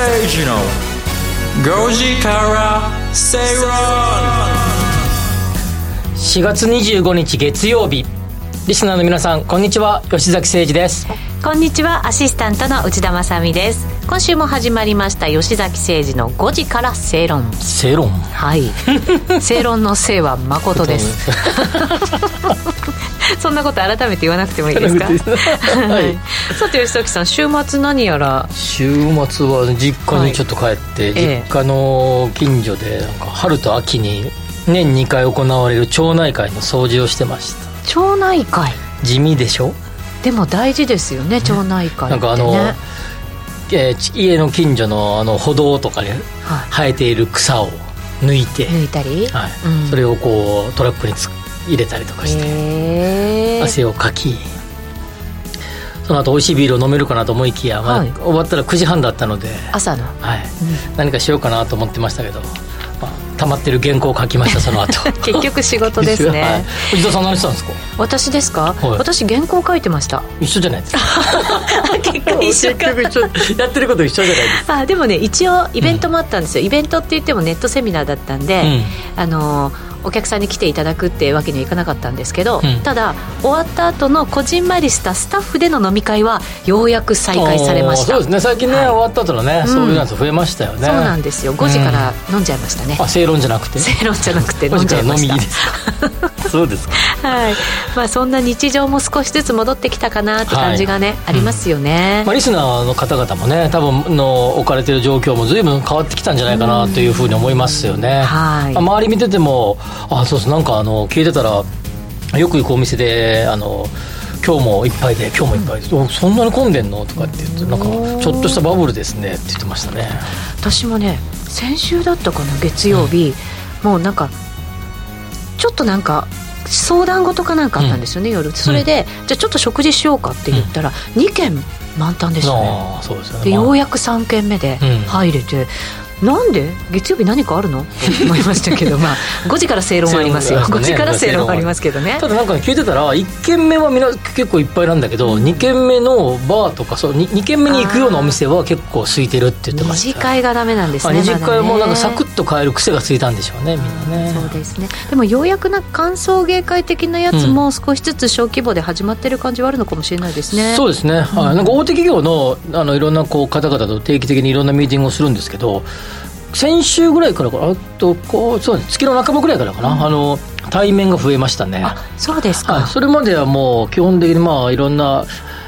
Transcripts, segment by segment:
崎誠二の5時から正論4月25日月曜日。リスナーの皆さんこんにちは。吉崎誠二です。こんにちは。アシスタントの内田まさみです。今週も始まりました。吉崎誠二の5時から正論正論はい。正論の正は誠です そんなこと改めて言わなくてもいいですか？はい。さて吉崎さん週末何やら？週末は実家にちょっと帰って、はい。実家の近所でなんか春と秋に年2回行われる町内会の掃除をしてました。町内会？地味でしょ？でも大事ですよね町内会ってね。なんかあの、えーち家の近所のあの歩道とかでは生えている草を抜いて、い、抜いたり、はい。うん。それをこうトラックにつ入れたりとかして、汗をかきその後美味しいビールを飲めるかなと思いきや、まあはい。終わったら9時半だったので、朝の。はい。何かしようかなと思ってましたけど、まあ、溜まってる原稿を書きましたその後。結局仕事ですね。はい。藤田さん何したんですか？私ですか、はい。私原稿書いてました。一緒じゃないですか。結局一緒か。結局一緒。やってること一緒じゃないです。かあでもね一応イベントもあったんですよ、イベントって言ってもネットセミナーだったんで、あのお客さんに来ていただくってわけにはいかなかったんですけど、うん。ただ終わった後のこじんまりしたスタッフでの飲み会はようやく再開されました。そうですね。最近ね、はい。終わった後のね、ん。そういうやつ増えましたよね。そうなんですよ。5時から飲んじゃいましたね、あ正論じゃなくて正論じゃなくて飲5んじゃいました。ですかそうですか。はい。まあ、そんな日常も少しずつ戻ってきたかなって感じがね、ありますよね、まあ、リスナーの方々もね多分の置かれてる状況も随分変わってきたんじゃないかなというふうに思いますよね、はい。まあ周り見ててもあそうそうなんかあの聞いてたらよく行くお店であの今日もいっぱいで今日もいっぱいで、おそんなに混んでんの？とかって言ってなんかちょっとしたバブルですねって言ってましたね。私もね先週だったかな月曜日、もうなんかちょっとなんか相談事かなんかあったんですよね、夜。それで、じゃあちょっと食事しようかって言ったら、2軒満タンでしたね。ね、ようやく3軒目でうん。入れて、なんで？月曜日何かあるの？思いましたけどまあ5時から正論ありますよ。5正論ね。時から正論ありますけどね。ただなんか聞いてたら1軒目はみ結構いっぱいなんだけど2軒目のバーとかそう 2, 軒目に行くようなお店は結構空いてるって言ってま二した。次会がダメなんですまあ、ね。二次会もなんかサクッッと買える癖がついたんでしょうねみんなね。そうですね。でもようやくなんか歓送迎会的なやつも少しずつ小規模で始まってる感じはあるのかもしれないですね、そうですね、はい、なんか大手企業のあのいろんなこう方々と定期的にいろんなミーティングをするんですけど先週ぐらいからかな？あとこうそうです月の半ばぐらいからかな、あの対面が増えましたね。あそうですか、はい、それまではもう基本的にまあいろんな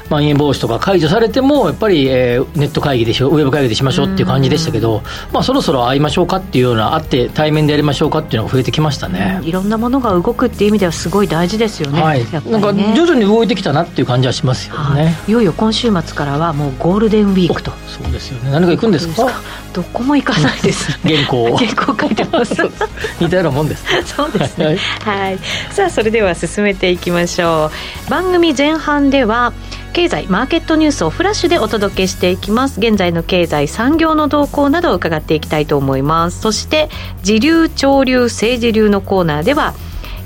まん延防止とか解除されてもやっぱり、えーネット会議でしょウェブ会議でしましょうっていう感じでしたけど、まあ、そろそろ会いましょうかっていうような会って対面でやりましょうかっていうのが増えてきましたね、いろんなものが動くっていう意味ではすごい大事ですよね、はい。ね。なんか徐々に動いてきたなっていう感じはしますよはい。ね、いよいよ今週末からはもうゴールデンウィークと。そうですよね。何か行くんですか？どこも行かないです。原稿を。原稿書いてます。似たようなもんです。そうですね。ははいい、さあそれでは進めていきましょう。番組前半では経済マーケットニュースをフラッシュでお届けしていきます。現在の経済産業の動向などを伺っていきたいと思います。そして時流潮流政治流のコーナーでは、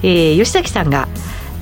えー吉崎さんが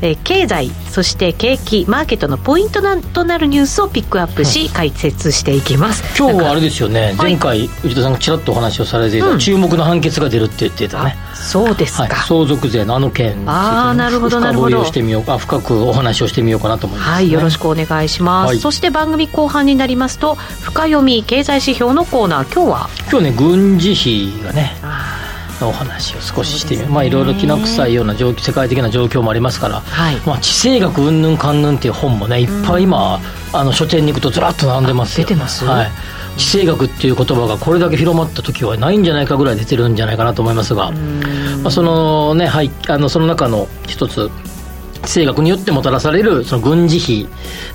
えー経済そして景気マーケットのポイントなとなるニュースをピックアップし、解説していきます。今日はあれでですよね、はい。前回内田さんがちらっとお話をされていた、うん。注目の判決が出るって言ってたね、そうですか、はい、相続税のあの件にあーなるほどなるほど。深掘りをしてみようか深くお話をしてみようかなと思います、ね、はい、よろしくお願いします、はい。そして番組後半になりますと深読み経済指標のコーナー今日は？今日ね軍事費がねあのお話を少ししてまあいろいろきな臭いような状況世界的な状況もありますから、はい。まあ、地政学うんぬんかんぬんっていう本もねいっぱい今、あの書店に行くとずらっと並んでます出てます？はい、地政学っていう言葉がこれだけ広まった時はないんじゃないかぐらい出てるんじゃないかなと思いますが、まあ、そのね、はい、あのその中の一つ地政学によってもたらされるその軍事費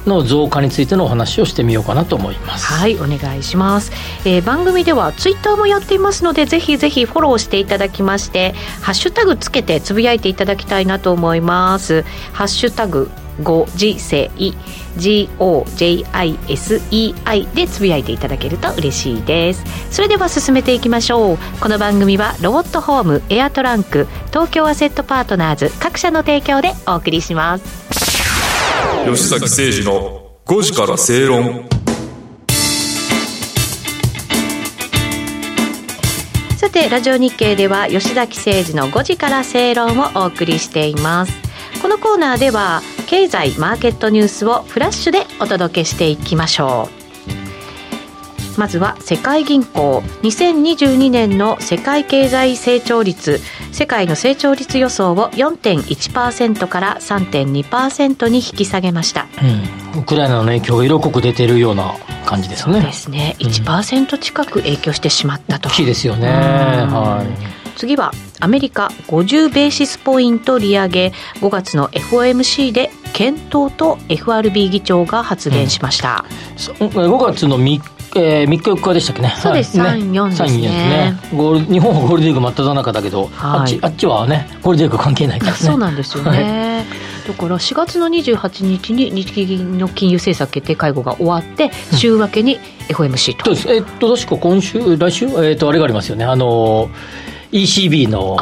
の増加についてのお話をしてみようかなと思います。はいお願いします、えー番組ではツイッターもやっていますのでぜひぜひフォローしていただきましてハッシュタグつけてつぶやいていただきたいなと思いますハッシュタグご時世 GOJISEI でつぶやいていただけると嬉しいです。それでは進めていきましょう。この番組はロボットホームエアトランク東京アセットパートナーズ各社の提供でお送りします。吉崎誠二の5時から正論。さてラジオ日経では吉崎誠二の5時から正論をお送りしています。このコーナーでは経済マーケットニュースをフラッシュでお届けしていきましょう。まずは世界銀行。2022年の世界経済成長率世界の成長率予想を4.1%から3.2%に引き下げました、うん、ウクライナの影響が色濃く出ているような感じですね。そうですね。1%近く影響してしまったと、大きいですよね。はい次はアメリカ50ベーシスポイント利上げ5月の FOMC で検討と FRB 議長が発言しました、うん、5月の3えー、3日4日でしたっけね。そうです、はい、3、4ですね。ねゴール日本はゴールデンウィーク真っ只中だけど、はい、あっちあっちはね、ゴールデンウィーク関係ないからね。そうなんですよね。だから4月の28日に日銀の金融政策決定会合が終わって、週明けに FOMC と。そうです。えっと、確か今週、来週、えっと、あれがありますよね。あの、ECB の、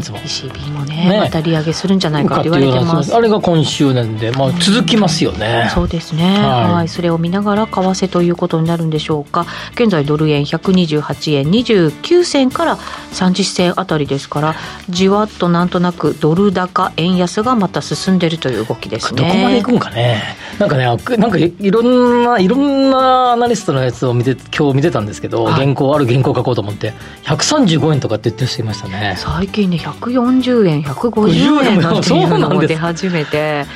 ECB もねね。また利上げするんじゃないかと言われてます。あれが今週なんで、まあ、続きますよね、そうですね、はい、はい、それを見ながら為替ということになるんでしょうか。現在ドル円128円29銭から30銭あたりですからじわっとなんとなくドル高円安がまた進んでるという動きですね。どこまでいくんかね。なんかねなんかいろんないろんなアナリストのやつを見て今日見てたんですけど、はい、原稿ある原稿書こうと思って135円とかって言ってましたね。最近ね140円150円なんていうのも出始めて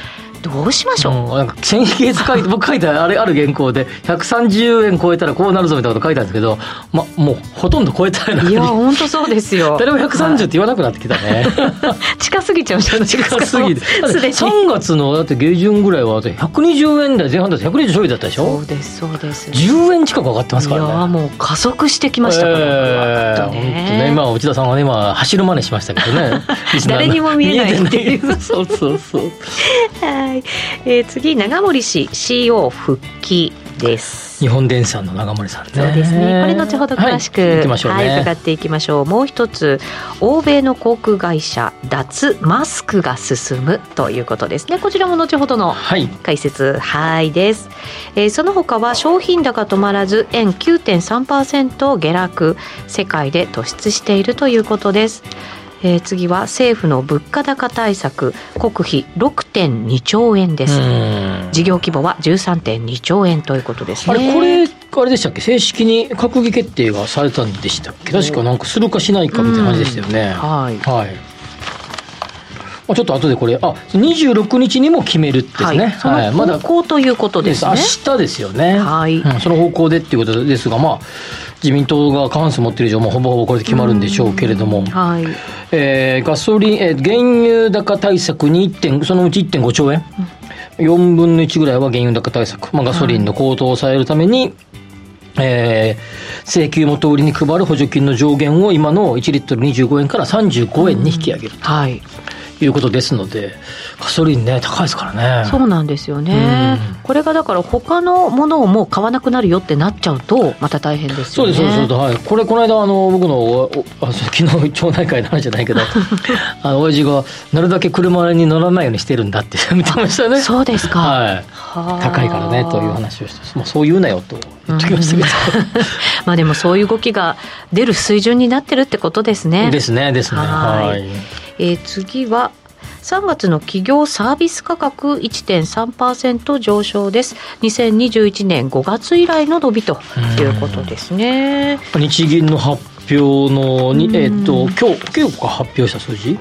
どうしましょう、うん、なんか先月書いて 僕書いたあれある原稿で130円超えたらこうなるぞみたいなこと書いたんですけど、ま、もうほとんど超えたいや本当そうですよ。誰も130って言わなくなってきたね、はい、近すぎちゃうじゃないですか。近すぎて3月のだって下旬ぐらいは120円台前半だと120ちょいだったでしょ？そうですそうです。10円近く上がってますからね。いやもう加速してきましたから、えー、ね。ね。今内田さんはね今走る真似しましたけどね。誰にも見えないっていう。そうそうそうはい、えー、次長森氏 CO 復帰です。日本電産の長森さん、ね、そうですね。これ後ほど詳しく、はい、ね。はい、伺っていきましょう。もう一つ欧米の航空会社脱マスクが進むということですね。こちらも後ほどの解説はいです、えー、その他は商品高止まらず円9.3%下落世界で突出しているということですえー、次は政府の物価高対策国費6.2兆円です。事業規模は13.2兆円ということですね。あれこれあれでしたっけ？正式に閣議決定がされたんでしたっけ？確かなんかするかしないかみたいな感じでしたよね。はい、はい。まあ、ちょっと後でこれあ26日にも決めるですね、はい、その方向ということですね、明日ですよね。はい、うん、その方向でっていうことですがまあ自民党が過半数持ってる以上もほぼほぼこれで決まるんでしょうけれども、はい。えー、ガソリン、えー、原油高対策に1点そのうち1.5兆円、うん、4分の1ぐらいは原油高対策、まあ、ガソリンの高騰を抑えるために、はい。えー、請求元売りに配る補助金の上限を今の1リットル25円から35円に引き上げると。うん、はいいうことですので、ガソリンね、高いですからね。そうなんですよね。これがだから、他のものをもう買わなくなるよってなっちゃうと、また大変ですよね。そうです、そうです、はい。これ、この間、あの、僕の、あ 昨日、町内会の話じゃないけど、あの、親父が、なるだけ車に乗らないようにしてるんだって 見てましたね。そうですか。はい。高いからね、という話をして、まあ、そう言うなよと言ってきましたけど。まあ、でも、そういう動きが出る水準になってるってことですね。ですね、ですね。はい。えー、次は3月の企業サービス価格1.3%上昇です。2021年5月以来の伸びということですね。日銀の発表のに、えー、っと今日今日か発表した数字？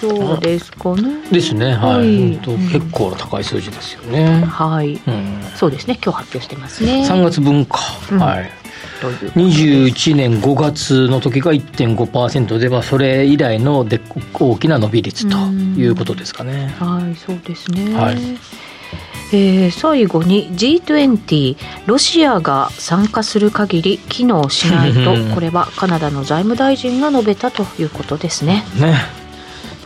今日ですかね。ですね。はい、はい、と結構な高い数字ですよね、はい、うん、そうですね。今日発表してますね。3月分か、うん、はい21年5月の時が1.5%ではそれ以来ので大きな伸び率ということですかね。はいそうですね、はい。えー、最後に G20 ロシアが参加する限り機能しないとこれはカナダの財務大臣が述べたということですね。ね。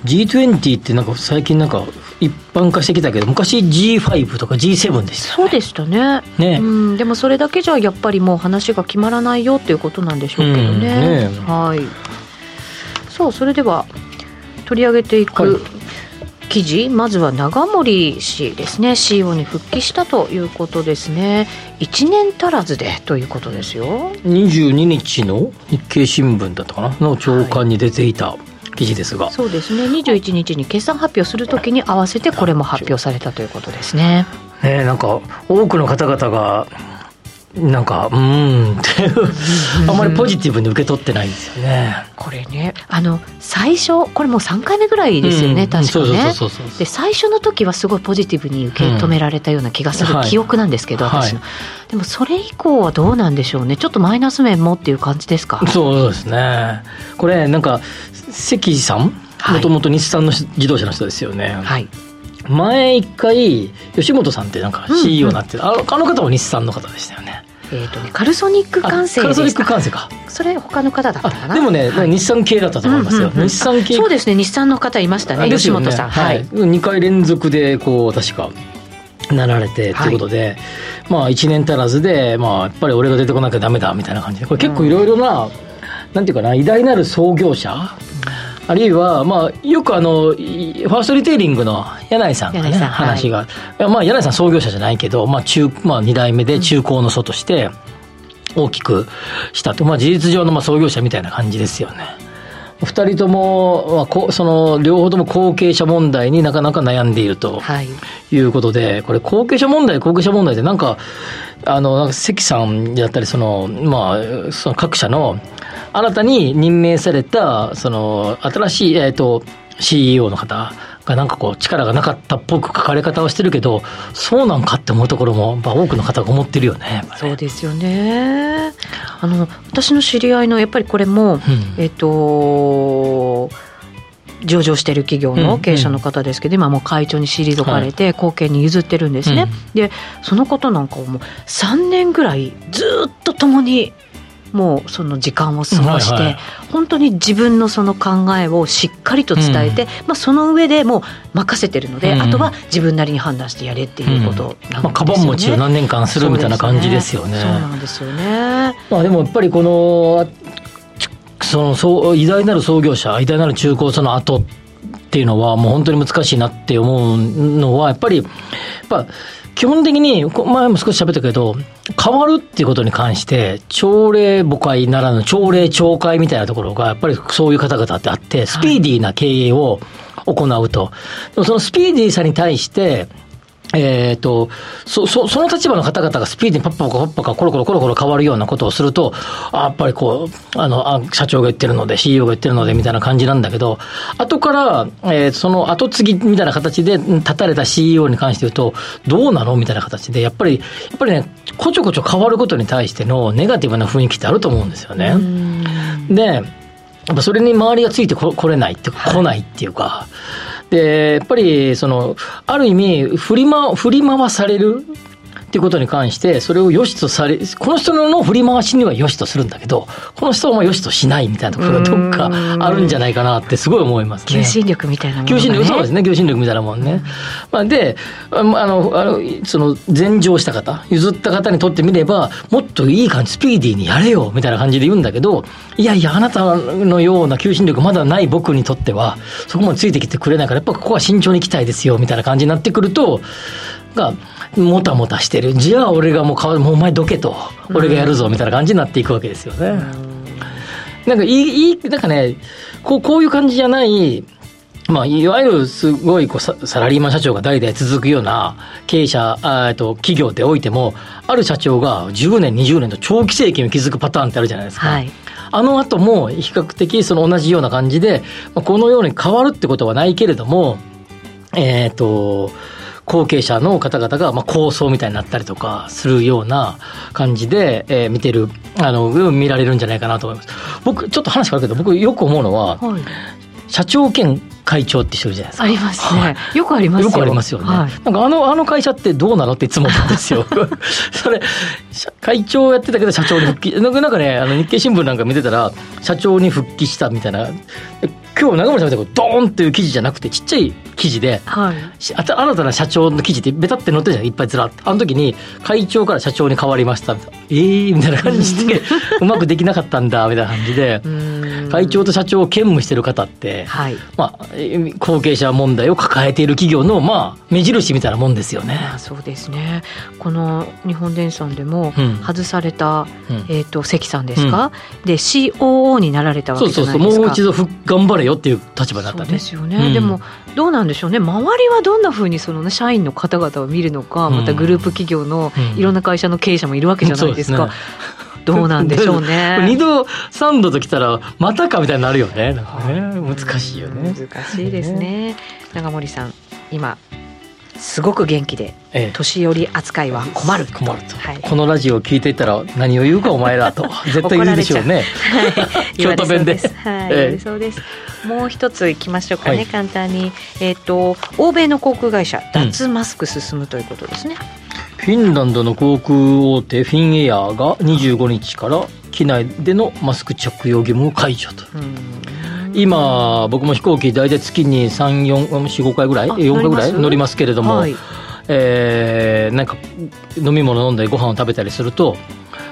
G20 ってなんか最近なんか一般化してきたけど昔 G5 とか G7 でした、ね、そうでしたね。ね、うん、でもそれだけじゃやっぱりもう話が決まらないよっていうことなんでしょうけどね,、ねはい。さあそれでは取り上げていく、はい。記事。まずは長森氏ですね。CEO に復帰したということですね。1年足らずでということですよ。22日の日経新聞だったかな？の朝刊に出ていた、記事ですがそうですね21日に決算発表するときに合わせてこれも発表されたということですねねなんか多くの方々がなんか、うーんってあんまりポジティブに受け取ってないんですよね。これね、あの、最初、これもう3回目ぐらいですよね、うん確かね。で、最初の時はすごいポジティブに受け止められたような気がするうんはい記憶なんですけど、はい私の。でも、それ以降はどうなんでしょうね。ちょっとマイナス面もっていう感じですか？そうですね。これ、なんか、関さん？はいもともと日産の自動車の人ですよね。はい。前一回、吉本さんってなんかうん CEO になって、あのあの方も日産の方でしたよね。えっ、とね、カルソニックあ完成カルソニック。完成か。それ他の方だったかな。あでもね、はい日産系だったと思いますよ。うんうんうん日産系そうですね、日産の方いましたね、ね本さん。はい。2回連続でこう確かなられてということで、まあ1年足らずで、まあ、やっぱり俺が出てこなきゃダメだみたいな感じでこれ結構いろいろな、なんていうかな偉大なる創業者？あるいは、まあ、よくあの、いファーストリテイリングの柳井さんがね、話が、いやまあ、柳井さん創業者じゃないけど、まあ、中、まあ、2代目で中高の祖として、大きくしたと。まあ、事実上のまあ創業者みたいな感じですよね。二人とも、まあこ、その、両方とも後継者問題になかなか悩んでいるとはい。いうことで、これ後継者問題、後継者問題ってなんか、あの、関さんだったり、その、まあ、その各社の、新たに任命された、その、新しい、えっ、と、CEO の方がなんかこう力がなかったっぽく書かれ方をしてるけど、そうなんかって思うところも、多くの方が思ってるよね。そうですよね。あの私の知り合いのやっぱりこれも、うん。えっと上場している企業の経営者の方ですけど、今もう会長に退かれて後継に譲ってるんですね、でその方なんかをもう3年ぐらいずっと共にもうその時間を過ごして、はいはい本当に自分のその考えをしっかりと伝えて、まあ、その上でもう任せてるので、うんあとは自分なりに判断してやれっていうことなんですよね。まあ、カバン持ちを何年間するみたいな感じですよね。そうなんですよね。まあでもやっぱりこの、ちその、そう、偉大なる創業者、偉大なる中高その後っていうのはもう本当に難しいなって思うのは、やっぱり、やっぱ、基本的に、前も少し喋ったけど、変わるっていうことに関して、朝礼母会ならぬ朝礼懲戒みたいなところが、やっぱりそういう方々ってあって、スピーディーな経営を行うと。はいそのスピーディーさに対して、えっ、と、そ、そ、その立場の方々がスピーディーにパッパカパッパカコロコロコロコロ変わるようなことをすると、あやっぱりこう、あの、あ社長が言ってるので、CEO が言ってるので、みたいな感じなんだけど、後から、えーその後継ぎみたいな形でうん立たれた CEO に関して言うと、どうなの？みたいな形で、やっぱり、やっぱりね、こちょこちょ変わることに対してのネガティブな雰囲気ってあると思うんですよね。で、やっぱそれに周りがついてこ来れないって来ないっていうか、で、やっぱり、その、ある意味、振りま、振り回されるっていうことに関して、それを良しとされ、この人の振り回しには良しとするんだけど、この人は良しとしないみたいなところがどっかあるんじゃないかなってすごい思いますね。求心力みたいなものが、ね、求心力、そうですね、求心力みたいなもんね。まあ、で、あの、あの、あのその、前乗した方、譲った方にとってみれば、もっといい感じ、スピーディーにやれよ、みたいな感じで言うんだけど、いやいや、あなたのような求心力まだない僕にとっては、そこまでついてきてくれないから、やっぱここは慎重に行きたいですよ、みたいな感じになってくると、が、もたもたしてる。じゃあ俺がもうもうお前どけと。俺がやるぞ、みたいな感じになっていくわけですよね。なんかいい、いい、なんかね、こう、こういう感じじゃない、まあ、いわゆるすごいこうササラリーマン社長が代々続くような経営者、あえっと企業でおいても、ある社長が10年、20年と長期政権を築くパターンってあるじゃないですか。はいあの後も比較的その同じような感じで、まあ、このように変わるってことはないけれども、えっ、と、後継者の方々が、まあ、構想みたいになったりとかするような感じで、えー見てる、あの、見られるんじゃないかなと思います。僕、ちょっと話変わるけど、僕よく思うのは、はい、社長兼会長って人いるじゃないですか。ありますね、はいよくありますよよくありますよね。はいなんかあの、あの会社ってどうなのっていつも思うんですよ。それ、社会長やってたけど社長に復帰。なんかね、あの日経新聞なんか見てたら、社長に復帰したみたいな。で今日長森さんみたいにドーンっていう記事じゃなくて、ちっちゃい記事で、はい。新たな社長の記事ってベタって載ってるじゃんいっぱいずらっとあの時に会長から社長に変わりました。みたいなええー、みたいな感じで うまくできなかったんだみたいな感じで。会長と社長を兼務してる方って、はい。まあ、えー後継者問題を抱えている企業の、まあ、目印みたいなもんですよね。あそうですね。この日本電産でもうん。外された、うん。えー、と関さんですか、で COO になられたわけじそうそうそう、ゃないですかもう一度ふ頑張れよっていう立場だったね。ですよね、うん。でもどうなんでしょうね。周りはどんなふうにその、ね、社員の方々を見るのか、うんまたグループ企業のうん。いろんな会社の経営者もいるわけじゃないですか、そうでどうなんでしょうね。二度三度ときたらまたかみたいになるよね。ね。難しいよね。難しいですね。長森さん今すごく元気でええ。年寄り扱いは困る困ると、はい。このラジオを聞いていたら何を言うかお前らと 絶対言うでしょうね。はい、京都弁で。はい、そうです。もう一ついきましょうかね、はい。簡単に。えっ、と、欧米の航空会社、うん。脱マスク進むということですね。フィンランドの航空大手フィンエアーが25日から機内でのマスク着用義務を解除と。うん今僕も飛行機大体月に3445回ぐらいあ4回ぐらい乗りますけれども、はい、えーなんか飲み物飲んだりご飯を食べたりすると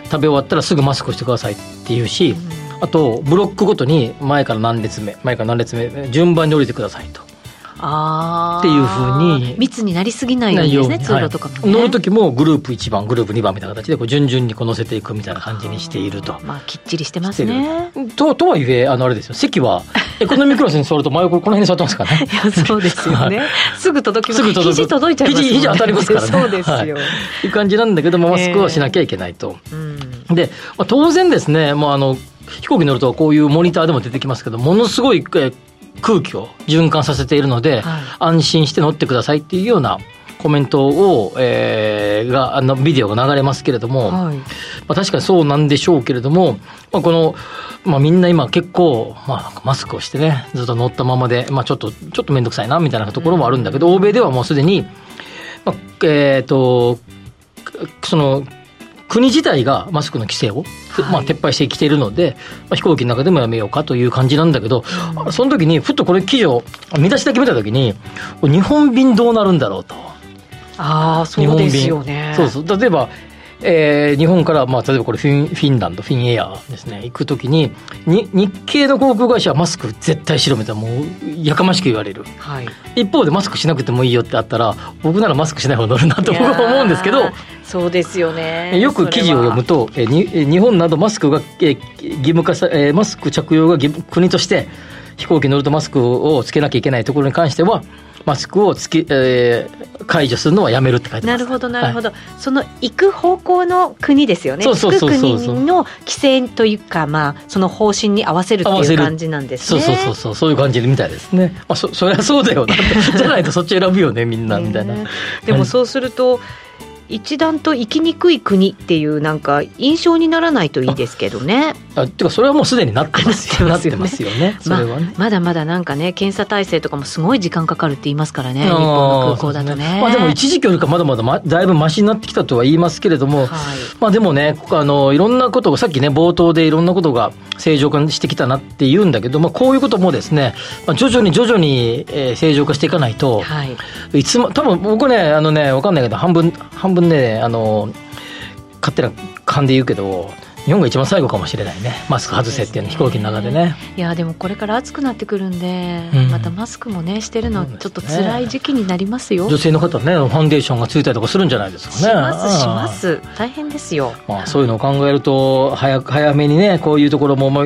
食べ終わったらすぐマスクをしてくださいっていうし、あとブロックごとに前から何列目前から何列目順番に降りてくださいとっていうふうに密になりすぎないようにですね、通路とかもね。はい乗る時もグループ1番グループ2番みたいな形でこう順々にこう乗せていくみたいな感じにしていると。まあ、きっちりしてますね。ととはいえあのあれですよ席はエコノミークラスに座ると真横この辺に座ってますからね いや、そうですよね。すぐ届きます。すぐ届く肘届いちゃいますね。肘肘当たりますからねそうですよ。はいいう感じなんだけどもマスクはしなきゃいけないと。うんで、まあ、当然ですね、もうあの飛行機に乗るとこういうモニターでも出てきますけどものすごいえー空気を循環させているので、はい安心して乗ってくださいっていうようなコメントを、えーがあのビデオが流れますけれども、まはい。あ、確かにそうなんでしょうけれども、まあ、この、まあ、みんな今結構、まあ、マスクをしてねずっと乗ったままで、まあ、ちょっとちょっと面倒くさいなみたいなところもあるんだけど、欧米ではもうすでに、まあ、えっ、とその国自体がマスクの規制を、はいまあ、撤廃してきているので、まあ、飛行機の中でもやめようかという感じなんだけど、その時にふっとこれ記事を見出しだけ見た時に日本便どうなるんだろうと。ああ、そうですよね。そうそう例えば、えー日本から、まあ、例えばこれフィンフィンランドフィンエアーですね。行く時にに日系の航空会社はマスク絶対しろみたいなもうやかましく言われる。はい。一方でマスクしなくてもいいよってあったら僕ならマスクしない方が乗るなと僕は思うんですけど。そうですよね。よく記事を読むと、えーにえー日本などマスクが、えー義務化さ、えーマスク着用が義務国として飛行機に乗るとマスクをつけなきゃいけないところに関してはマスクをつけ、えー解除するのはやめるって書いてます。なるほどなるほど。ど、その行く方向の国ですよね。そうそうそう国の規制というかまあその方針に合わせるっていう感じなんですね。そうそうそうそう。そういう感じみたいですね。まあそそりゃそうだよな じゃないとそっち選ぶよねみんなみたいな。ねでもそうすると一段と生きにくい国っていうなんか印象にならないといいですけどね。あてかそれはもうすでになってますよ。ななってますすよね。それはね。まだまだなんかね検査体制とかもすごい時間かかるって言いますからね日本の空港だとそうですね。まあでも一時期よりかまだまだまだいぶマシになってきたとは言いますけれども、はい。まあでもね、あの、いろんなことが、さっきね、冒頭でいろんなことが正常化してきたなって言うんだけど、まあこういうこともですね、まあ、徐々に徐々に、えー正常化していかないと、はい。いつも、多分僕ね、あのね、わかんないけど、半分、半分ね、あの、勝手な勘で言うけど、日本が一番最後かもしれないね。マスク外せっていうの、飛行機の中でね。いやでもこれから暑くなってくるんで、うんまたマスクもねしてるのちょっと辛い時期になりますよ、女性の方はね、ファンデーションがついたりとかするんじゃないですかね。しますしまうんす大変ですよまあ、そういうのを考えると早く早めにねこういうところも、まあ、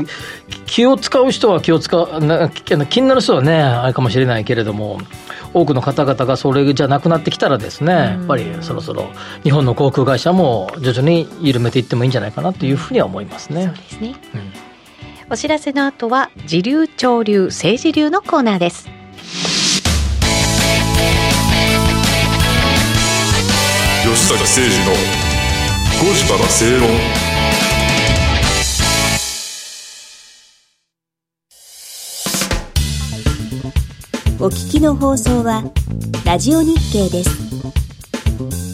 気を使う人は気を使うな気気になる人はねあれかもしれないけれども多くの方々がそれじゃなくなってきたらですねやっぱりそろそろ日本の航空会社も徐々に緩めていってもいいんじゃないかなというふうには思いますそうね。ですね。うん。お知らせの後は時流潮流政治流のコーナーです。吉坂誠二の5時から正論お聞きの放送はラジオ日経です。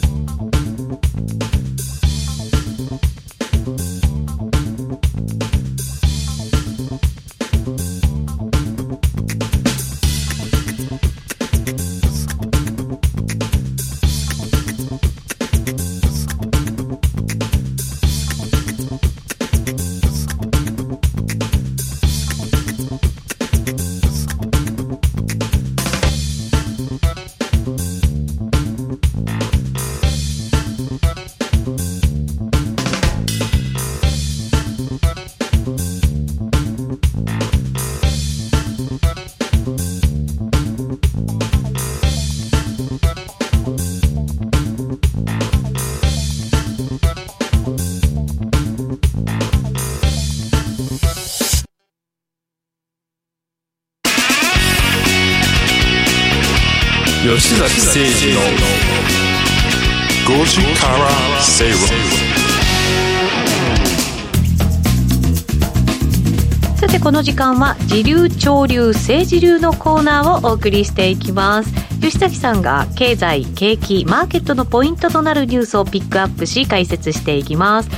時間は時流潮流政治流のコーナーをお送りしていきます。吉崎さんが経済景気マーケットのポイントとなるニュースをピックアップし解説していきます。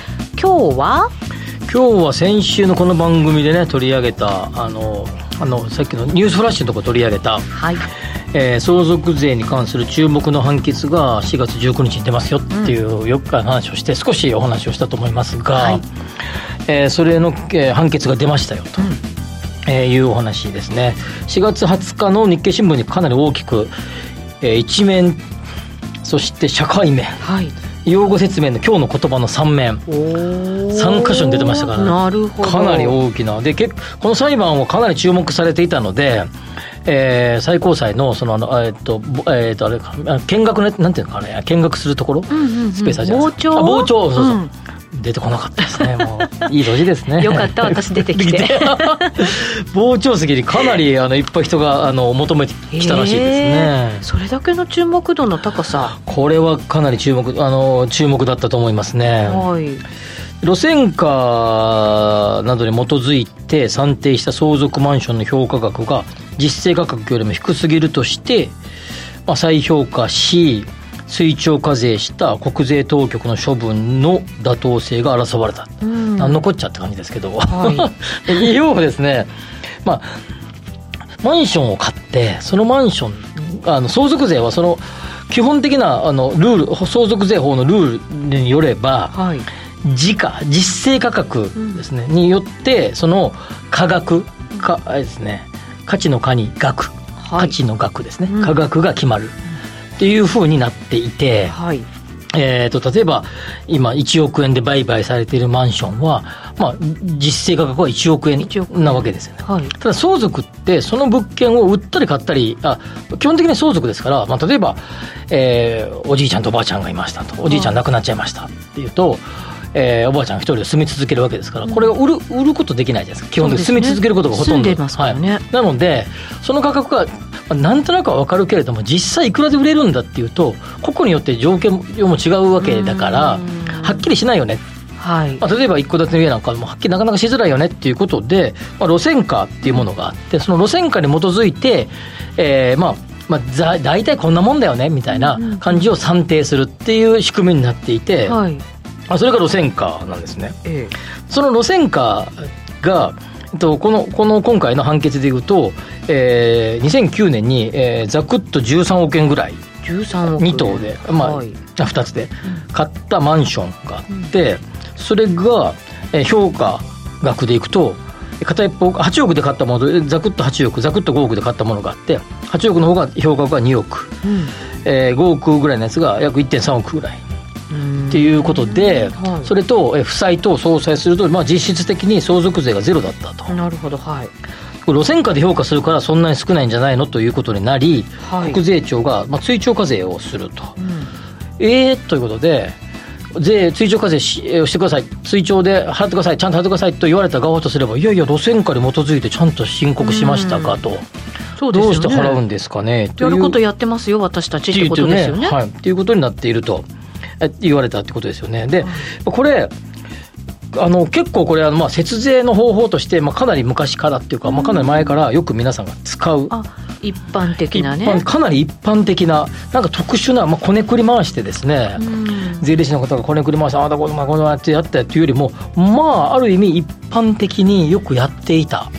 今日は？今日は先週のこの番組でね取り上げたあのあのさっきのニュースフラッシュのところ取り上げた、はい。えー相続税に関する注目の判決が4月19日に出ますよっていう、よく話をして少しお話をしたと思いますが、はい。えーそれの、えー判決が出ましたよと。えーいうお話ですね。4月20日の日経新聞にかなり大きく、えー一面そして社会面はい。用語説明の今日の言葉の3面3箇所に出てましたからねなるほど。かなり大きな。で結この裁判はかなり注目されていたので、えー最高裁のそのあの、えーっとぼえーっとあれ見学ねなんていうのかな見学するところ、うんうんうん。スペースあるじゃない傍聴。そうそう、うん出てこなかったですね。もういい年ですね。よかった私 出てきて。傍聴席にかなりあのいっぱい人があの求めてきたらしいですへねーそれだけの注目度の高さ。これはかなり注目あの注目だったと思いますね。はい。路線価などに基づいて算定した相続マンションの評価額が実勢価格よりも低すぎるとして、まあ、再評価し追徴課税した国税当局の処分の妥当性が争われた、うん。なんのこっちゃって感じですけど、は要は ですね。まあマンションを買ってそのマンションあの相続税はその基本的なあのルール相続税法のルールによればはい。時価実勢価格ですね、によってその価額かですね価値の価に額、はい。価値の額ですね、うん。価格が決まるっていうふうになっていて、はい。えー、と例えば今1億円で売買されているマンションは、まあ、実勢価格は1億円1億円。なわけですよね。はい。ただ相続ってその物件を売ったり買ったりあ基本的に相続ですから、まあ、例えば、えーおじいちゃんとおばあちゃんがいましたとおじいちゃん亡くなっちゃいましたっていうと、えーおばあちゃん一人で住み続けるわけですからこれを売る売ることできないじゃないですか。基本的に住み続けることがほとんど。住んでますからね。はい。なのでその価格がまあなんとなくは分かるけれども実際いくらで売れるんだっていうと個々によって条件も違うわけだからうん。はっきりしないよね。はい。まあ、例えば一戸建ての家なんかもはっきりなかなかしづらいよねっていうことで、まあ、路線価っていうものがあってその路線価に基づいて、えーまあまあ、ざ大体こんなもんだよねみたいな感じを算定するっていう仕組みになっていて、はい。まあ、それが路線価なんですね。え。その路線価がとこのこの今回の判決でいうと、えー、2009年に、えーざくっと13億円ぐらい。え13億2棟で、まあはい。あ2つで。買ったマンションがあって、それが、えー評価額でいくと片一方8億で買ったものでざくっと8億ざくっと5億で買ったものがあって8億の方が評価額が2億、うん。えー5億ぐらいのやつが約1.3億ぐらい。うんっていうことで、はい。それとえー負債等相殺すると、まあ、実質的に相続税がゼロだったと。なるほど。はい。路線価で評価するからそんなに少ないんじゃないの？ということになり、はい。国税庁が、まあ、追徴課税をすると。うん。えー、ということで、税、追徴課税しえーしてください、追徴で払ってください、ちゃんと払ってくださいと言われた側とすれば、いやいや、路線価に基づいてちゃんと申告しましたかと、そうですよねどうして払うんですかね？やることややってますよ私たちってことですよね。はい、っていうことになっていると。え言われたってことですよね。で、これあの結構これあのまあ節税の方法として、まあ、かなり昔からっていうか、まあ、かなり前からよく皆さんが使うあ一般的な一ね般かなり一般的ななんか特殊な、まあ、こねくり回してですね、うん。税理士の方がこねくり回してああだこうだこうだってやったっていうよりもまあある意味一般的によくやっていた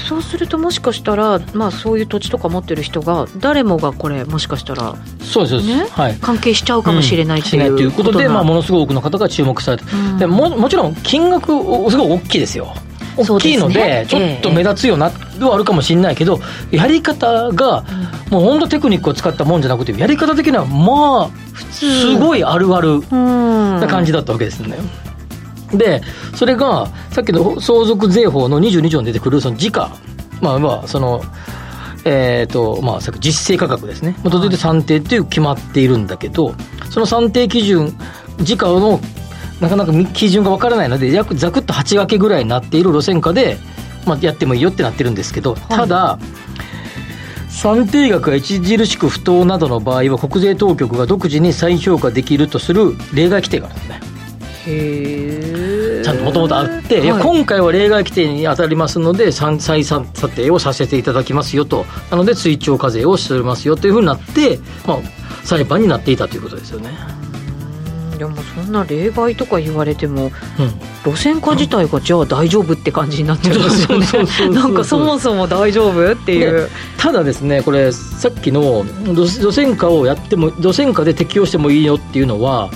そうするともしかしたらまあそういう土地とか持ってる人が誰もがこれもしかしたらそうですそうです、ねはい。関係しちゃうかもしれないってしないといいううことで、なまあ、ものすごい多くの方が注目されて、うん。でももちろん金額おすごい大きいですよ。大きいのでねちょっと目立つよなはあるかもしれないけどやり方がもう本当テクニックを使ったもんじゃなくてやり方的にはまあすごいあるあるうん。な感じだったわけですね。でそれがさっきの相続税法の22条に出てくるその時価。まあまあそのえーとまあ、さっき実勢価格ですね。基づいて算定っていう決まっているんだけどその算定基準時価のなかなか基準がわからないので約ざくっと8掛けぐらいになっている路線価で、まあ、やってもいいよってなってるんですけど、ただ算定額が著しく不当などの場合は国税当局が独自に再評価できるとする例外規定があるんですね。へえちゃんともともとあって、はい。今回は例外規定に当たりますので再再査定をさせていただきますよと。なので追徴課税をしておりますよというふうになって、まあ、裁判になっていたということですよね、でもそんな例外とか言われてもうん、路線価自体がじゃあ大丈夫って感じになっちゃいますよね。なんかそもそも大丈夫っていう、ただですねこれさっきの路路線価をやっても路線価で適用してもいいよっていうのは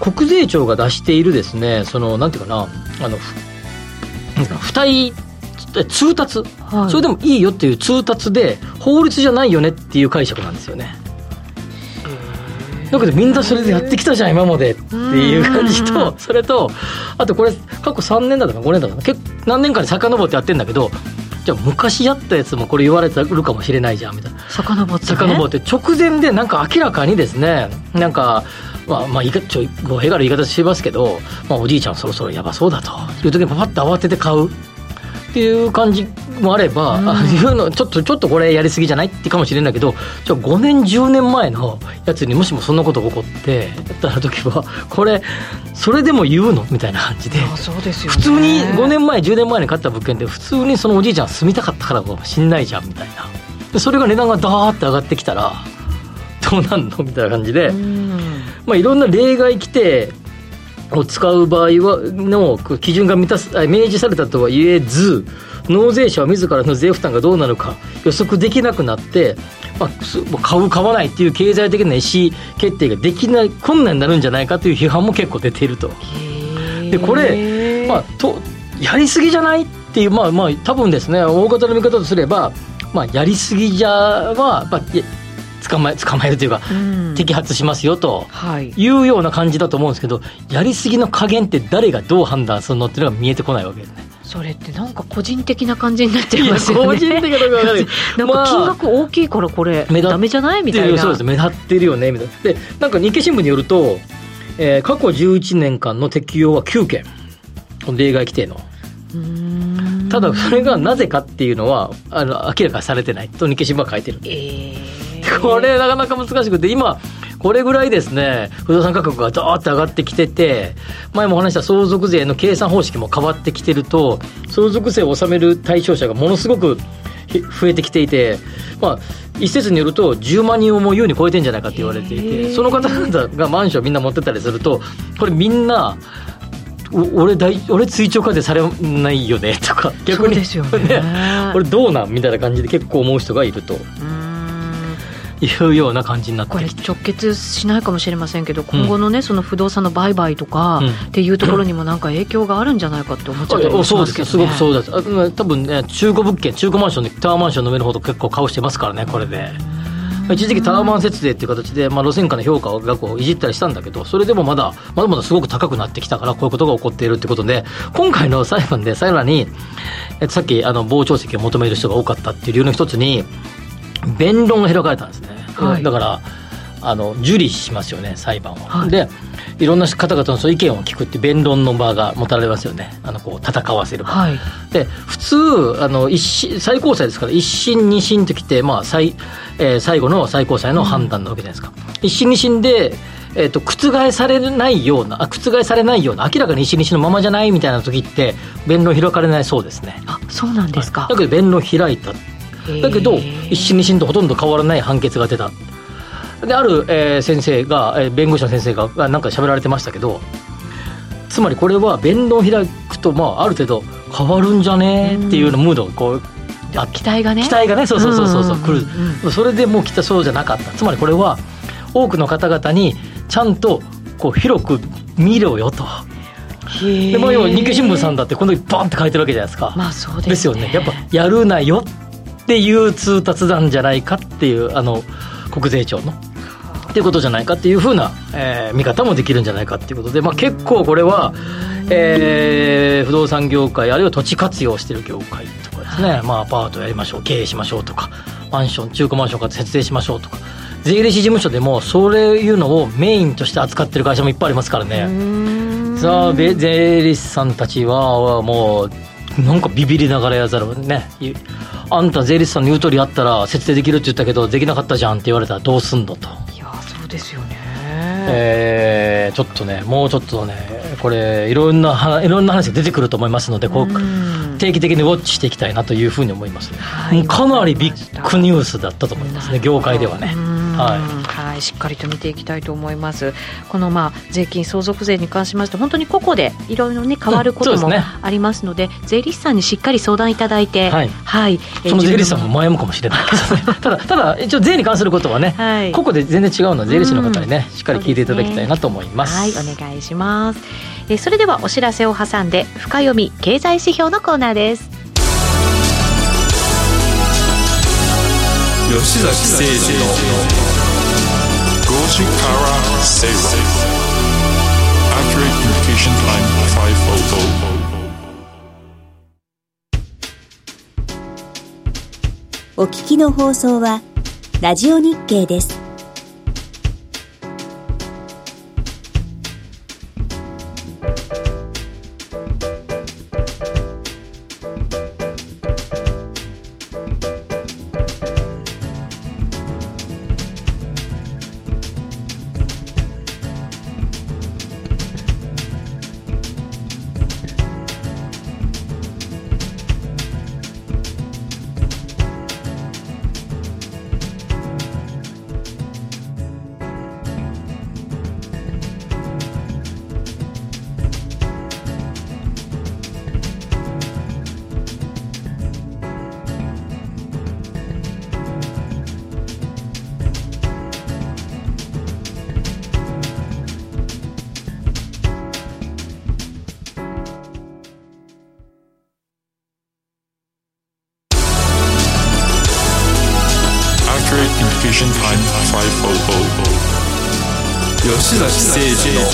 国税庁が出しているですねそのなんていうかなあのふなんか付帯え通達、はい。それでもいいよっていう通達で法律じゃないよねっていう解釈なんですよね。だけどみんなそれでやってきたじゃん今までっていう感じとそれとあとこれ過去3年だったか5年だったかな結構何年かに遡ってやってんだけどじゃあ昔やったやつもこれ言われてるかもしれないじゃんみたいな。遡って、ね、遡って。直前でなんか明らかにですねなんかまあまあちょい語弊がある言い方しますけど、まあ、おじいちゃんそろそろやばそうだと。いう時にパパッと慌てて買う。っていう感じもあれば、うん。あいうのちょっとちょっとこれやりすぎじゃないってかもしれないけどじゃあ5年10年前のやつにもしもそんなことが起こってやった時はこれそれでも言うの？みたいな感じで。あそうですよね。普通に5年前10年前に買った物件で普通にそのおじいちゃん住みたかったからかもしんないじゃんみたいな。でそれが値段がダーって上がってきたらどうなんの？みたいな感じで、うんまあ、いろんな例外規定を使う場合はの基準が満たすあ明示されたとは言えず納税者は自らの税負担がどうなるか予測できなくなって、まあ、買う買わないっていう経済的な意思決定ができない困難になるんじゃないかという批判も結構出ていると。でこれ、まあ、とやりすぎじゃないっていうまあまあ多分ですね大方の見方とすれば、まあ、やりすぎじゃは、まあ、捕まえ捕まえるというか、うん。摘発しますよと。はい。いうような感じだと思うんですけどやりすぎの加減って誰がどう判断するのっていうのが見えてこないわけ。ですね。それってなんか個人的な感じになっちゃいますよね。個人的なのか分からなんか金額大きいからこれ目立っダメじゃないみたいな。そうです。目立ってるよねみたいな。でなんか日経新聞によると、えー過去11年間の適用は9件。例外規定の。ただそれがなぜかっていうのはあの明らかにされてないと日経新聞は書いてるえー これなかなか難しくて今これぐらいですね不動産価格がドーッと上がってきてて前もお話した相続税の計算方式も変わってきてると相続税を納める対象者がものすごくひ増えてきていて、まあ、一説によると10万人をもう優に超えてんじゃないかって言われていへてー。その方々がマンションみんな持ってたりするとこれみんなお俺大俺追徴課税されないよねとか逆に。そうですよ ね。これどうなん？みたいな感じで結構思う人がいると。ういうような感じになってこれきて直結しないかもしれませんけど今後のねその不動産の売買とかうん。っていうところにもなんか影響があるんよかって思っちゃったりもしそうますけどね。ですすごくそうです多分ね中古物件中古マンションでタワーマンションの上の方と結構顔してますからねこれで。一時期タワーマン節税っていう形で、まあ、路線価の評価をこういじったりしたんだけどそれでもまだまだまだすごく高くなってきたからこういうことが起こっているってことで今回の裁判でさらにえっとさっきあの傍聴席を求める人が多かったっていう理由の一つに弁論が開かれたんですね、はい。だからあの受理しますよね裁判を、はい。でいろんな方々のそういう意見を聞くっていう弁論の場が持たれますよね。あのこう戦わせる場、はい。で普通あの一審最高裁ですから一審二審ときて、まあ最えー最後の最高裁の判断なわけじゃないですか、一審二審で、えー、と覆されないようなあ覆されないような明らかに一審二審のままじゃないみたいな時って弁論開かれないそうですね。あそうなんですか。だけど弁論開いただけど一審二審とほとんど変わらない判決が出た。である、えー先生が、えー弁護士の先生ががなんか喋られてましたけどつまりこれは弁論開くと、まあ、ある程度変わるんじゃね？っていうようなムードがこうあ期待がね。期待がねそうそうそうそうそううん来うんる。それでもうきっとそうじゃなかった。つまりこれは多くの方々にちゃんとこう広く見ろよと。でまあ要は日経新聞さんだってこの時バンって書いてるわけじゃないですか、まあそうですよね。やっぱやるなよっていう通達なんじゃないかっていうあの国税庁の。っていうことじゃないかっていうふうな、えー見方もできるんじゃないかっていうことで、まあ、結構これは、えー不動産業界あるいは土地活用してる業界とかですね、まあ、アパートやりましょう経営しましょうとかマンション中古マンションから節税しましょうとか税理士事務所でもそういうのをメインとして扱ってる会社もいっぱいありますからね。さあべ税理士さんたちはもうなんかビビりながらやざるをねいあんた税理士さんの言う通りやったら設定できるって言ったけどできなかったじゃんって言われたらどうすんのと、いやそうですよね、えーちょっとねもうちょっとねこれいろんな話いろんな話が出てくると思いますのでこううん。定期的にウォッチしていきたいなというふうに思います。ね、はい。かなりビッグニュースだったと思いますね業界ではね。うん。はい。はい、しっかりと見ていきたいと思います。このまあ税金相続税に関しまして本当に個々でいろいろね変わることもありますので、税理士さんにしっかり相談いただいて、はい。はい、えその税理士さんも自迷うかもしれない。けどねただただ一応税に関することはね、はい。個々で全然違うので税理士の方にね、しっかり聞いていただきたいなと思います。はい、お願いします。えそれではお知らせを挟んで深読み経済指標のコーナーです。吉崎誠二。の5時から正論 Accurate Communication Time 500お聞きの放送はラジオ日経です。吉崎誠二の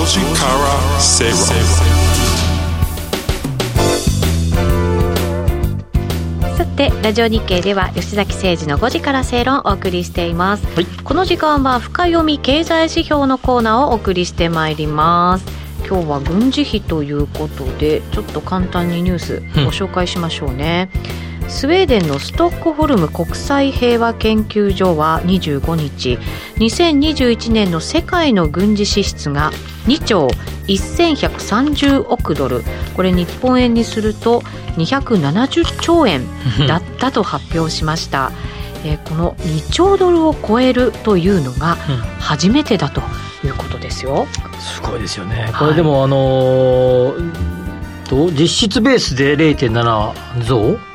5時から正論さてラジオ日経では吉崎誠二の5時から正論をお送りしています、はい。この時間は深読み経済指標のコーナーをお送りしてまいります。今日は軍事費ということでちょっと簡単にニュースご紹介しましょうね、スウェーデンのストックホルム国際平和研究所は25日2021年の世界の軍事支出が2兆1130億ドル。これ日本円にすると270兆円だったと発表しました、えーこの2兆ドルを超えるというのが初めてだということですよ、すごいですよね。い。これでもあのーと実質ベースで0.7増？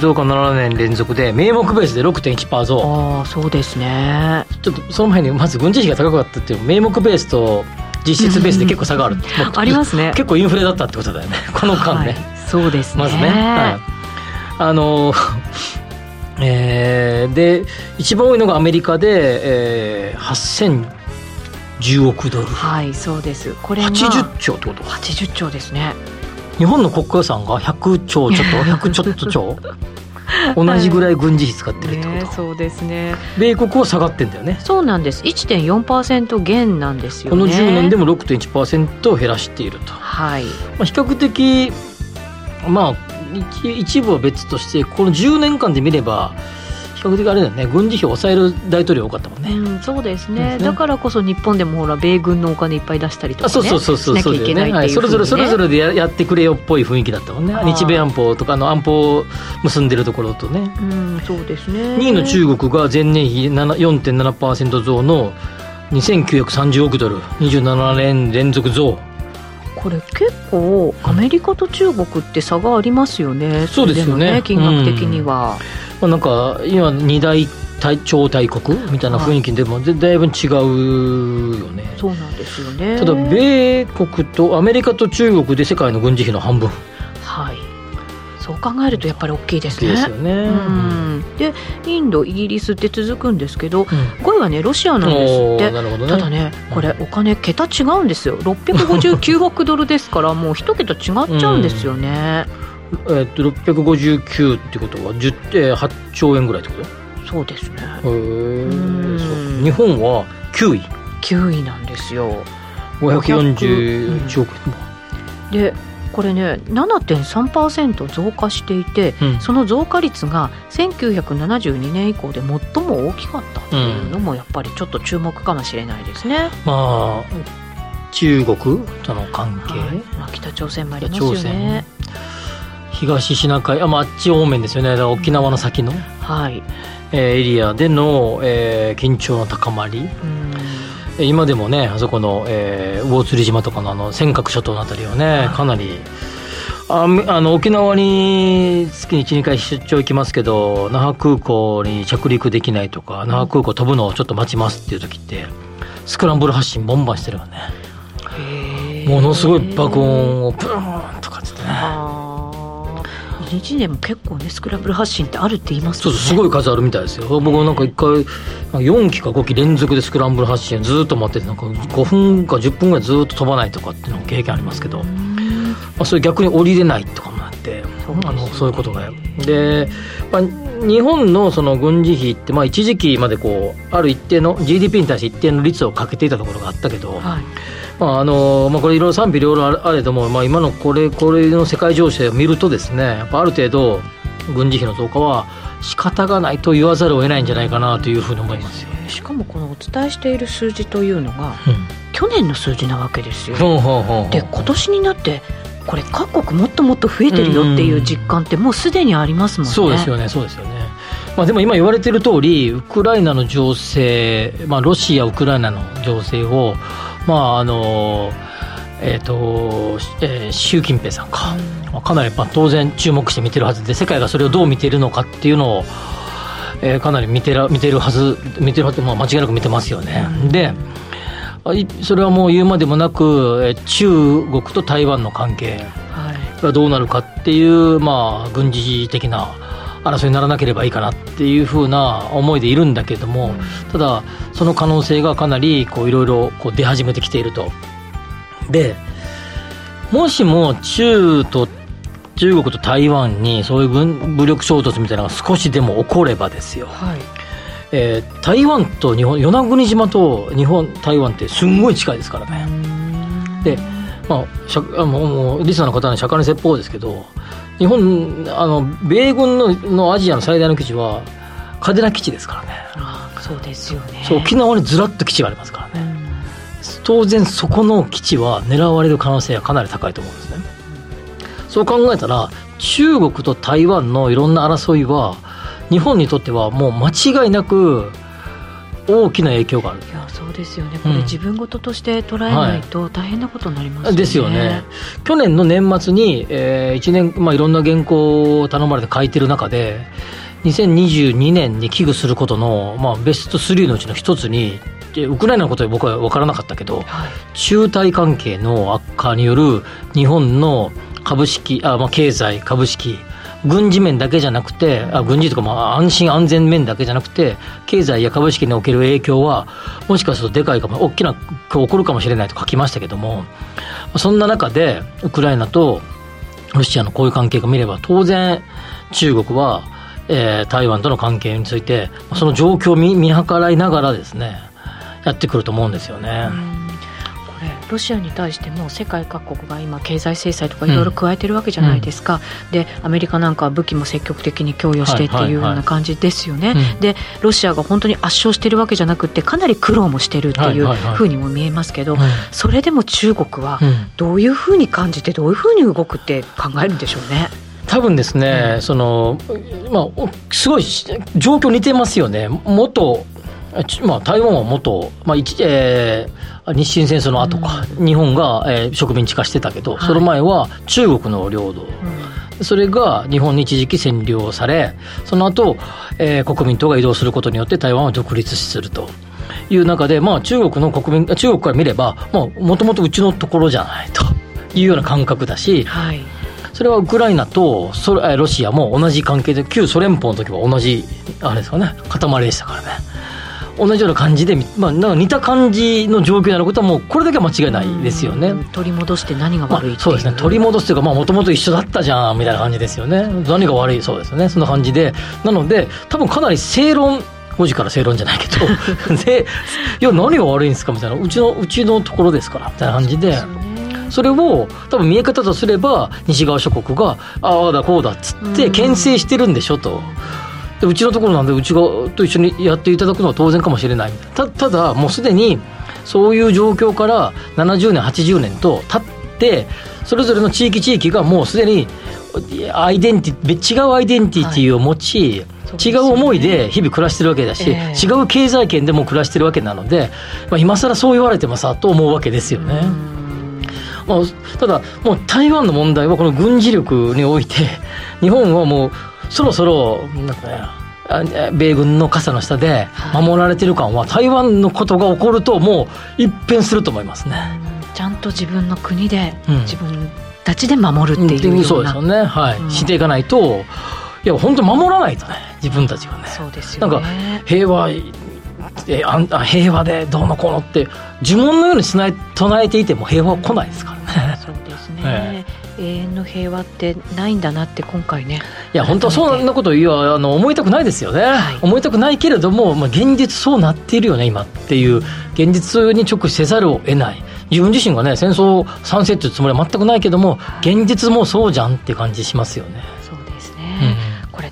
増加7年連続で名目ベースで6.1%増。ああそうですね。ちょっとその前にまず軍事費が高かったっていう名目ベースと実質ベースで結構差がある、ありますね。結構インフレだったってことだよね。この間ね、はい、そうですね。まずね、はい、あの えーで一番多いのがアメリカで、えー、8010億ドル。はいそうです。これが80兆ってこと？80兆ですね日本の国家予算が100兆ちょっと 100ちょっと兆同じぐらい軍事費使ってるってこと、ねそうですね。米国は下がってんだよね。そうなんです。1.4%減なんですよね。この10年でも6.1%を減らしていると、まはい。あ、比較的まあ一一部は別としてこの10年間で見れば比較的あれだよね。軍事費を抑える大統領多かったもんね、うん、そうですね。ねだからこそ日本でもほら米軍のお金いっぱい出したりとか、ね、あそうそうそうそうしなきゃいけないっていうねはい、それぞれそれぞれでややってくれよっぽい雰囲気だったもんね。日米安保とかの安保を結んでるところとね。うんそうですね。2位の中国が前年比7 4.7%増の2930億ドル27年連続増これ結構アメリカと中国って差がありますよねそうですよね。れも金額的には、まあ、なんか今二大大超大国みたいな雰囲気でもだだいぶ違うよね。そうなんですよね。ただ米国とアメリカと中国で世界の軍事費の半分。はいそう考えるとやっぱり大きいですね。ですよね。うん。でインドイギリスって続くんですけどうん。5位はねロシアなんですおってね。ただねこれお金桁違うんですよ。659億ドルですからもう一桁違っちゃうんですよね、えっと659ってことは10、えー8兆円ぐらいってこと？そうですね。へ日本は9位。9位なんですよ。541億円、でこれね7.3%増加していて、うん。その増加率が1972年以降で最も大きかったっていうのもやっぱりちょっと注目かもしれないですね、まあ中国との関係、はい。まあ、北朝鮮もありますよね。東シナ海。あ,、まあ、あっち方面ですよね。沖縄の先の、はい。えーエリアでの、えー緊張の高まり。うん。えー今でもねあそこの、えー魚釣島とかのあの尖閣諸島のあたりはねかなりあみあの沖縄に月に12回出張行きますけど那覇空港に着陸できないとか那覇空港飛ぶのをちょっと待ちますっていう時ってスクランブル発進ボンバンしてるよねものすごい爆音をブーンとかっつってね日でも結構ねスクランブル発進ってあるって言いますそうもんねそうすごい数あるみたいですよ。僕なんか一回4機か5機連続でスクランブル発進ずっと待っててなんか5分か10分ぐらいずっと飛ばないとかっていうの経験ありますけど、まあ、それ逆に降りれないとかもあってそうあのそういうことがで、まあ、日本のその軍事費って、まあ、一時期までこうある一定の GDP に対して一定の率をかけていたところがあったけど、はいまああのまあ、これいろいろ賛否両論あれども、まあ、今のこれこれの世界情勢を見るとですねやっぱある程度軍事費の増加は仕方がないと言わざるを得ないんじゃないかなというふうに思いますよ。しかもこのお伝えしている数字というのがうん。去年の数字なわけですよ。ほうほうほうほう。で今年になってこれ各国もっともっと増えてるよっていう実感ってもうすでにありますもんね。そうですよね、そうですよね。まあ、でも今言われている通り、ウクライナの情勢、まあ、ロシア、ウクライナの情勢を、まああのえーとえー習近平さんか、まあかなりまあ当然注目して見てるはずで、世界がそれをどう見ているのかっていうのを、えーかなり見てら見てるはず、見てるはず、まあ、間違いなく見てますよね。であいそれはもう言うまでもなく、えー中国と台湾の関係。はいがどうなるかっていう、まあ、軍事的な争いにならなければいいかなっていうふうな思いでいるんだけれども、ただ、その可能性がかなりこういろいろこう出始めてきていると。で、もしも中と中国と台湾にそういう軍武力衝突みたいなのが少しでも起こればですよ、はいえー台湾と日本与那国島と日本台湾ってすんごい近いですからね。で、まあ、もうリスナーの方に釈迦に説法ですけど日本あの米軍ののアジアの最大の基地は嘉手納基地ですからね。ああそうですよね。そう沖縄にずらっと基地がありますからね。うん。当然そこの基地は狙われる可能性はかなり高いと思うんですね。そう考えたら中国と台湾のいろんな争いは日本にとってはもう間違いなく大きな影響がある。いやそうですよね。こうん。れ自分事として捉えないと大変なことになりますよね、ですよね。去年の年末に、え1年、まあ、いろんな原稿を頼まれて書いてる中で2022年に危惧することの、まあ、ベスト3のうちの一つにでウクライナのことで僕は分からなかったけどはい。中台関係の悪化による日本の株式あ、まあ、経済株式軍事面だけじゃなくてあ軍事とかまあ安心安全面だけじゃなくて経済や株式における影響はもしかするとでかいかも大きな起こるかもしれないと書きましたけどもそんな中でウクライナとロシアのこういう関係が見れば当然中国は、えー台湾との関係についてその状況を見見計らいながらですねやってくると思うんですよね。これロシアに対しても世界各国が今経済制裁とかいろいろ加えてるわけじゃないですか、でアメリカなんかは武器も積極的に供与してっていうようはいはいはい。な感じですよね、うんでロシアが本当に圧勝してるわけじゃなくてかなり苦労もしてるっていうはいはいはい。ふうにも見えますけど、うんそれでも中国はうん。どういうふうに感じてどういうふうに動くって考えるんでしょうね。多分ですね、そのまあ、おすごいし状況似てますよね、元、まあ、台湾は元、まあ一えー日清戦争の後か、日本が、えー植民地化してたけど、はい。その前は中国の領土、それが日本に一時期占領され、その後、えー国民党が移動することによって台湾は独立すると。いう中で、まあ、中国の国民、中国から見れば、もともとうちのところじゃないと。いうような感覚だし、はい。それはウクライナとソえーロシアも同じ関係で旧ソ連邦の時は同じあれですかね塊でしたからね同じような感じで、まあ、なんか似た感じの状況になることはもうこれだけは間違いないですよね。うん取り戻して何がまあ悪いっていう、そうですね。取り戻すというかもともと一緒だったじゃんみたいな感じですよね。何が悪いそうですよね。そんな感じで。なので多分かなり正論5時から正論じゃないけど でいや何が悪いんですかみたいな。うちのうちのところですからみたいな感じで。それを多分見え方とすれば西側諸国がああだこうだっつって牽制してるんでしょと。でうちのところなんでうちがと一緒にやっていただくのは当然かもしれない。たただもうすでにそういう状況から70年80年と経ってそれぞれの地域地域がもうすでにアイデンティ違うアイデンティティを持ち、はい。違う思いで日々暮らしてるわけだし、えー、違う経済圏でも暮らしてるわけなので、まあ、今更そう言われてもさと思うわけですよね。まあ、ただもう台湾の問題はこの軍事力において日本はもうそろそろなんか、ね、米軍の傘の下で守られてる感は、台湾のことが起こるともう一変すると思いますね。ちゃんと自分の国で、自分たちで守るっていうような、うん、そうですよね。はい、うん、していかないといや本当守らないとね自分たちがね。そうですよね。なんか平和えあ平和でどうのこうのって呪文のように唱えていても平和は来ないですからね。そうですね、え永遠の平和ってないんだなって今回ね。いや本当そんなこと言わあの思いたくないですよね、はい、思いたくないけれども、まあ、現実そうなっているよね今っていう。現実に直視せざるを得ない。自分自身がね戦争賛成っていうつもりは全くないけども、現実もそうじゃんって感じしますよね。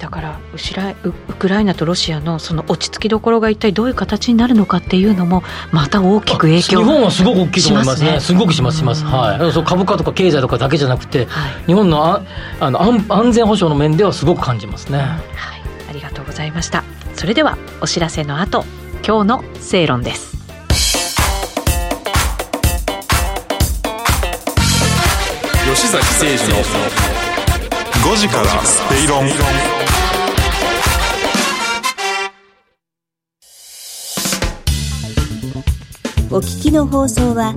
だからウクライナとロシアのその落ち着きどころが一体どういう形になるのかっていうのもまた大きく影響日本はすごく大きいと思いますね、ね、すごくしますします、はい、そう株価とか経済とかだけじゃなくて、はい、日本のああの安安全保障の面ではすごく感じますね、はい、ありがとうございました。それではお知らせの後今日の正論です。吉崎誠二の5時から正論お聞きの放送は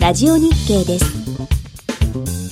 ラジオ日経です。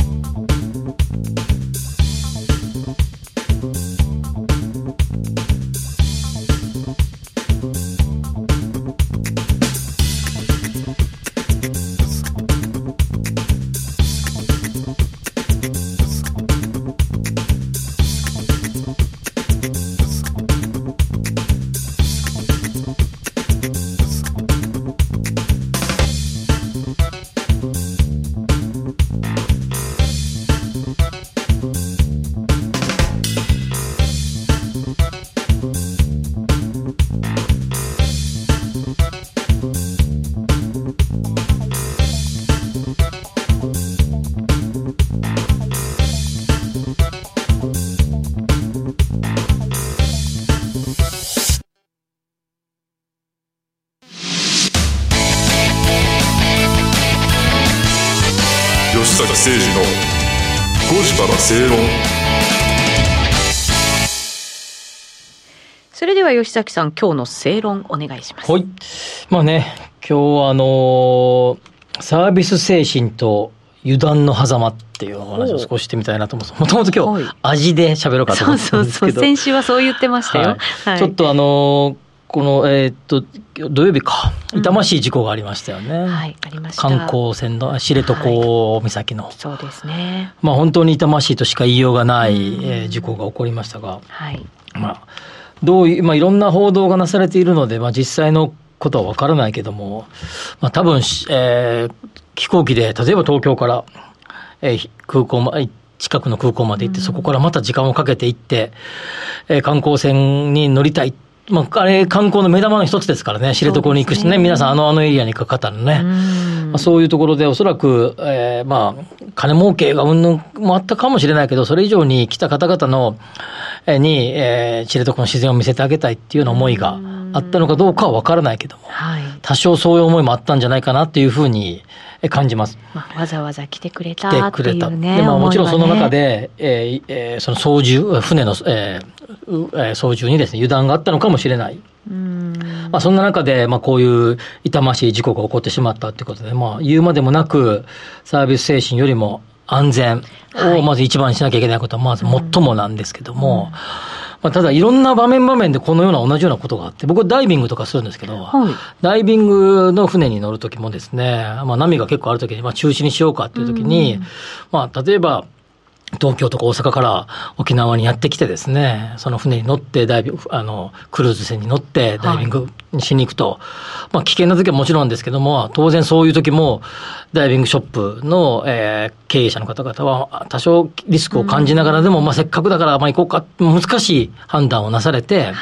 正論それでは吉崎さん今日の正論お願いします。はい。まあね今日はあのサービス精神と油断の狭間っていうお話を少ししてみたいなと思う。もともと今日、味で喋ろうかと思ったんですけど。そうそうそう。先週はそう言ってましたよ、はい。はい、ちょっとあのこの、えー、っと、土曜日か、痛ましい事故がありましたよね。うん、はい、ありました。観光船の知床岬の、はい、そうですね。まあ本当に痛ましいとしか言いようがない、うん、えー、事故が起こりましたが、はい。まあ、どういう、まあいろんな報道がなされているので、まあ実際のことはわからないけども、まあ多分、えー、飛行機で、例えば東京から、えー、空港ま、近くの空港まで行って、そこからまた時間をかけて行って、えー、観光船に乗りたいまあ、あれ、観光の目玉の一つですからね、知床に行く人ね、ね。皆さん、あの、あのエリアに行く方のね、まあ、そういうところで、おそらく、えー、まあ、金儲けがうんぬんもあったかもしれないけど、それ以上に来た方々の、えに、えー、知床の自然を見せてあげたいっていうような思いがあったのかどうかは分からないけども、はい、多少そういう思いもあったんじゃないかなっていうふうに感じます。まあ、わざわざ来てくれたっていうね。でまあ、もちろんその中で、えーえー、その操縦、船の、えー、操縦にですね、油断があったのかもしれない。うんまあ、そんな中で、まあ、こういう痛ましい事故が起こってしまったということで、まあ、言うまでもなく、サービス精神よりも安全をまず一番しなきゃいけないことは、まず最もなんですけども、まあ、ただいろんな場面場面でこのような同じようなことがあって、僕はダイビングとかするんですけど、はい、ダイビングの船に乗るときもですね、まあ、波が結構あるときに、まあ、中止にしようかっていうときに、まあ、例えば、東京とか大阪から沖縄にやってきてですね、その船に乗ってダイビング、あの、クルーズ船に乗ってダイビングにしに行くと、はい、まあ危険な時はもちろんですけども、当然そういう時も、ダイビングショップの、えー、経営者の方々は多少リスクを感じながらでも、まあせっかくだからまあ行こうか、難しい判断をなされて、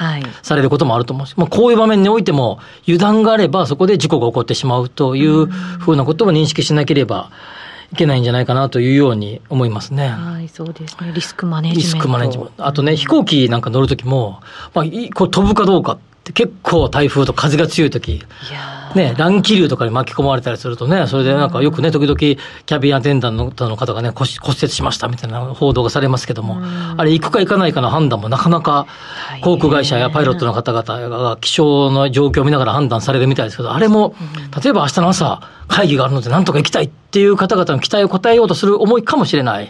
されることもあると思うし、まあこういう場面においても油断があればそこで事故が起こってしまうというふうなことを認識しなければ、いけないんじゃないかなというように思いますね。はい、そうですね。リスクマネジメント。リスクマネジメント。あとね、飛行機なんか乗るときも、まあ、これ飛ぶかどうかって結構台風と風が強いとき。ね、乱気流とかに巻き込まれたりするとね、それでなんかよくね、時々キャビンアテンダントの方がね、骨折しましたみたいな報道がされますけども、あれ行くか行かないかの判断もなかなか航空会社やパイロットの方々が気象の状況を見ながら判断されるみたいですけど、あれも、例えば明日の朝会議があるのでなんとか行きたいっていう方々の期待を応えようとする思いかもしれない。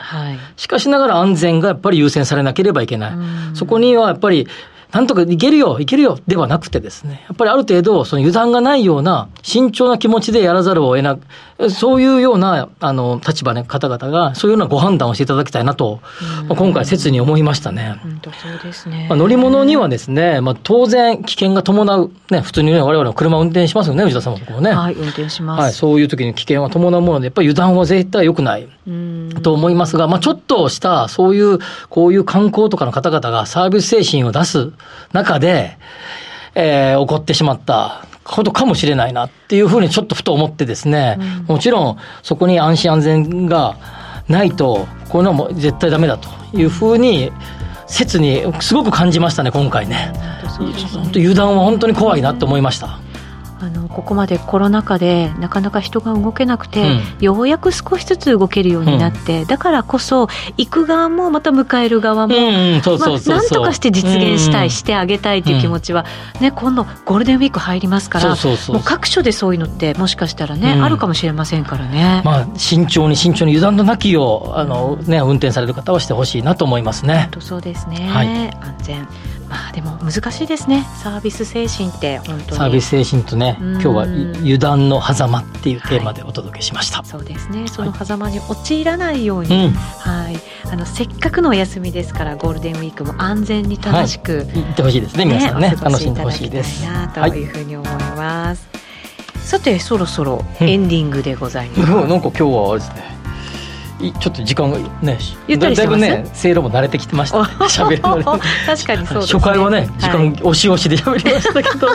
しかしながら安全がやっぱり優先されなければいけない。そこにはやっぱりなんとかいけるよ、いけるよ、ではなくてですね、やっぱりある程度、その油断がないような、慎重な気持ちでやらざるを得なく、そういうような、あの、立場の方々が、そういうようなご判断をしていただきたいなと、まあ、今回切に思いましたね。本当そうですね。まあ、乗り物にはですね、まあ、当然危険が伴う、ね、普通にね、我々は車を運転しますよね、藤田さんもここね。はい、運転します。はい、そういう時に危険は伴うもので、やっぱり油断は絶対良くない。と思いますが、まあ、ちょっとした、そういう、こういう観光とかの方々がサービス精神を出す中で、えー、起こってしまったことかもしれないなっていうふうにちょっとふと思ってですね、うん、もちろんそこに安心安全がないと、こういうのも絶対ダメだというふうに、切にすごく感じましたね、今回ね。本当油断は本当に怖いなって思いました。あのここまでコロナ禍でなかなか人が動けなくて、うん、ようやく少しずつ動けるようになって、うん、だからこそ行く側もまた迎える側もなんとかして実現したい、うん、してあげたいという気持ちは、ね、今度ゴールデンウィーク入りますからもう各所でそういうのってもしかしたらね、あるかもしれませんからね、まあ、慎重に慎重に油断のなきようあの、ね、運転される方はしてほしいなと思いますね。そうですね、はい、安全まあでも難しいですね。サービス精神って本当に。サービス精神とね今日は油断の狭間っていうテーマでお届けしました、はい、そうですね。その狭間に陥らないように、はい、あのせっかくのお休みですからゴールデンウィークも安全に正しく、はい、行ってほしいですね皆さんね。楽しんでほしいですなというふうに思います、さてそろそろエンディングでございます、うん、なんか今日はあれですねちょっと時間がね。だいぶねせいろも慣れてきてました。喋、ね、る。のに確かにそう、ね、初回はね時間押し押しで喋りましたけど、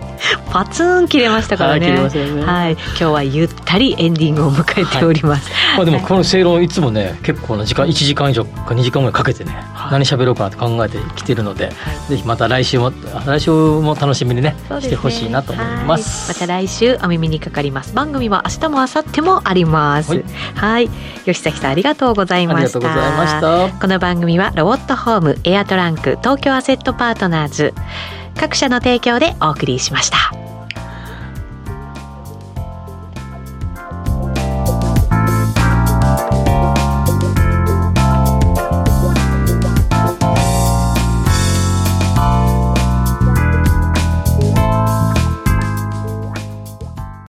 パツン切れましたからね,、はい、ね。はい、今日はゆったりエンディングを迎えております、はい、まあでもこの正論いつもね結構な時間1時間以上か2時間ぐらいかけてね、はい、何喋ろうかなと考えてきてるので、ぜひまた来週も来週も楽しみにね、ね、してほしいなと思います、また来週お耳にかかります。番組は明日も明後日もあります。はい。吉崎さんありがとうございましたこの番組はロボットホームエアトランク東京アセットパートナーズ各社の提供でお送りしました。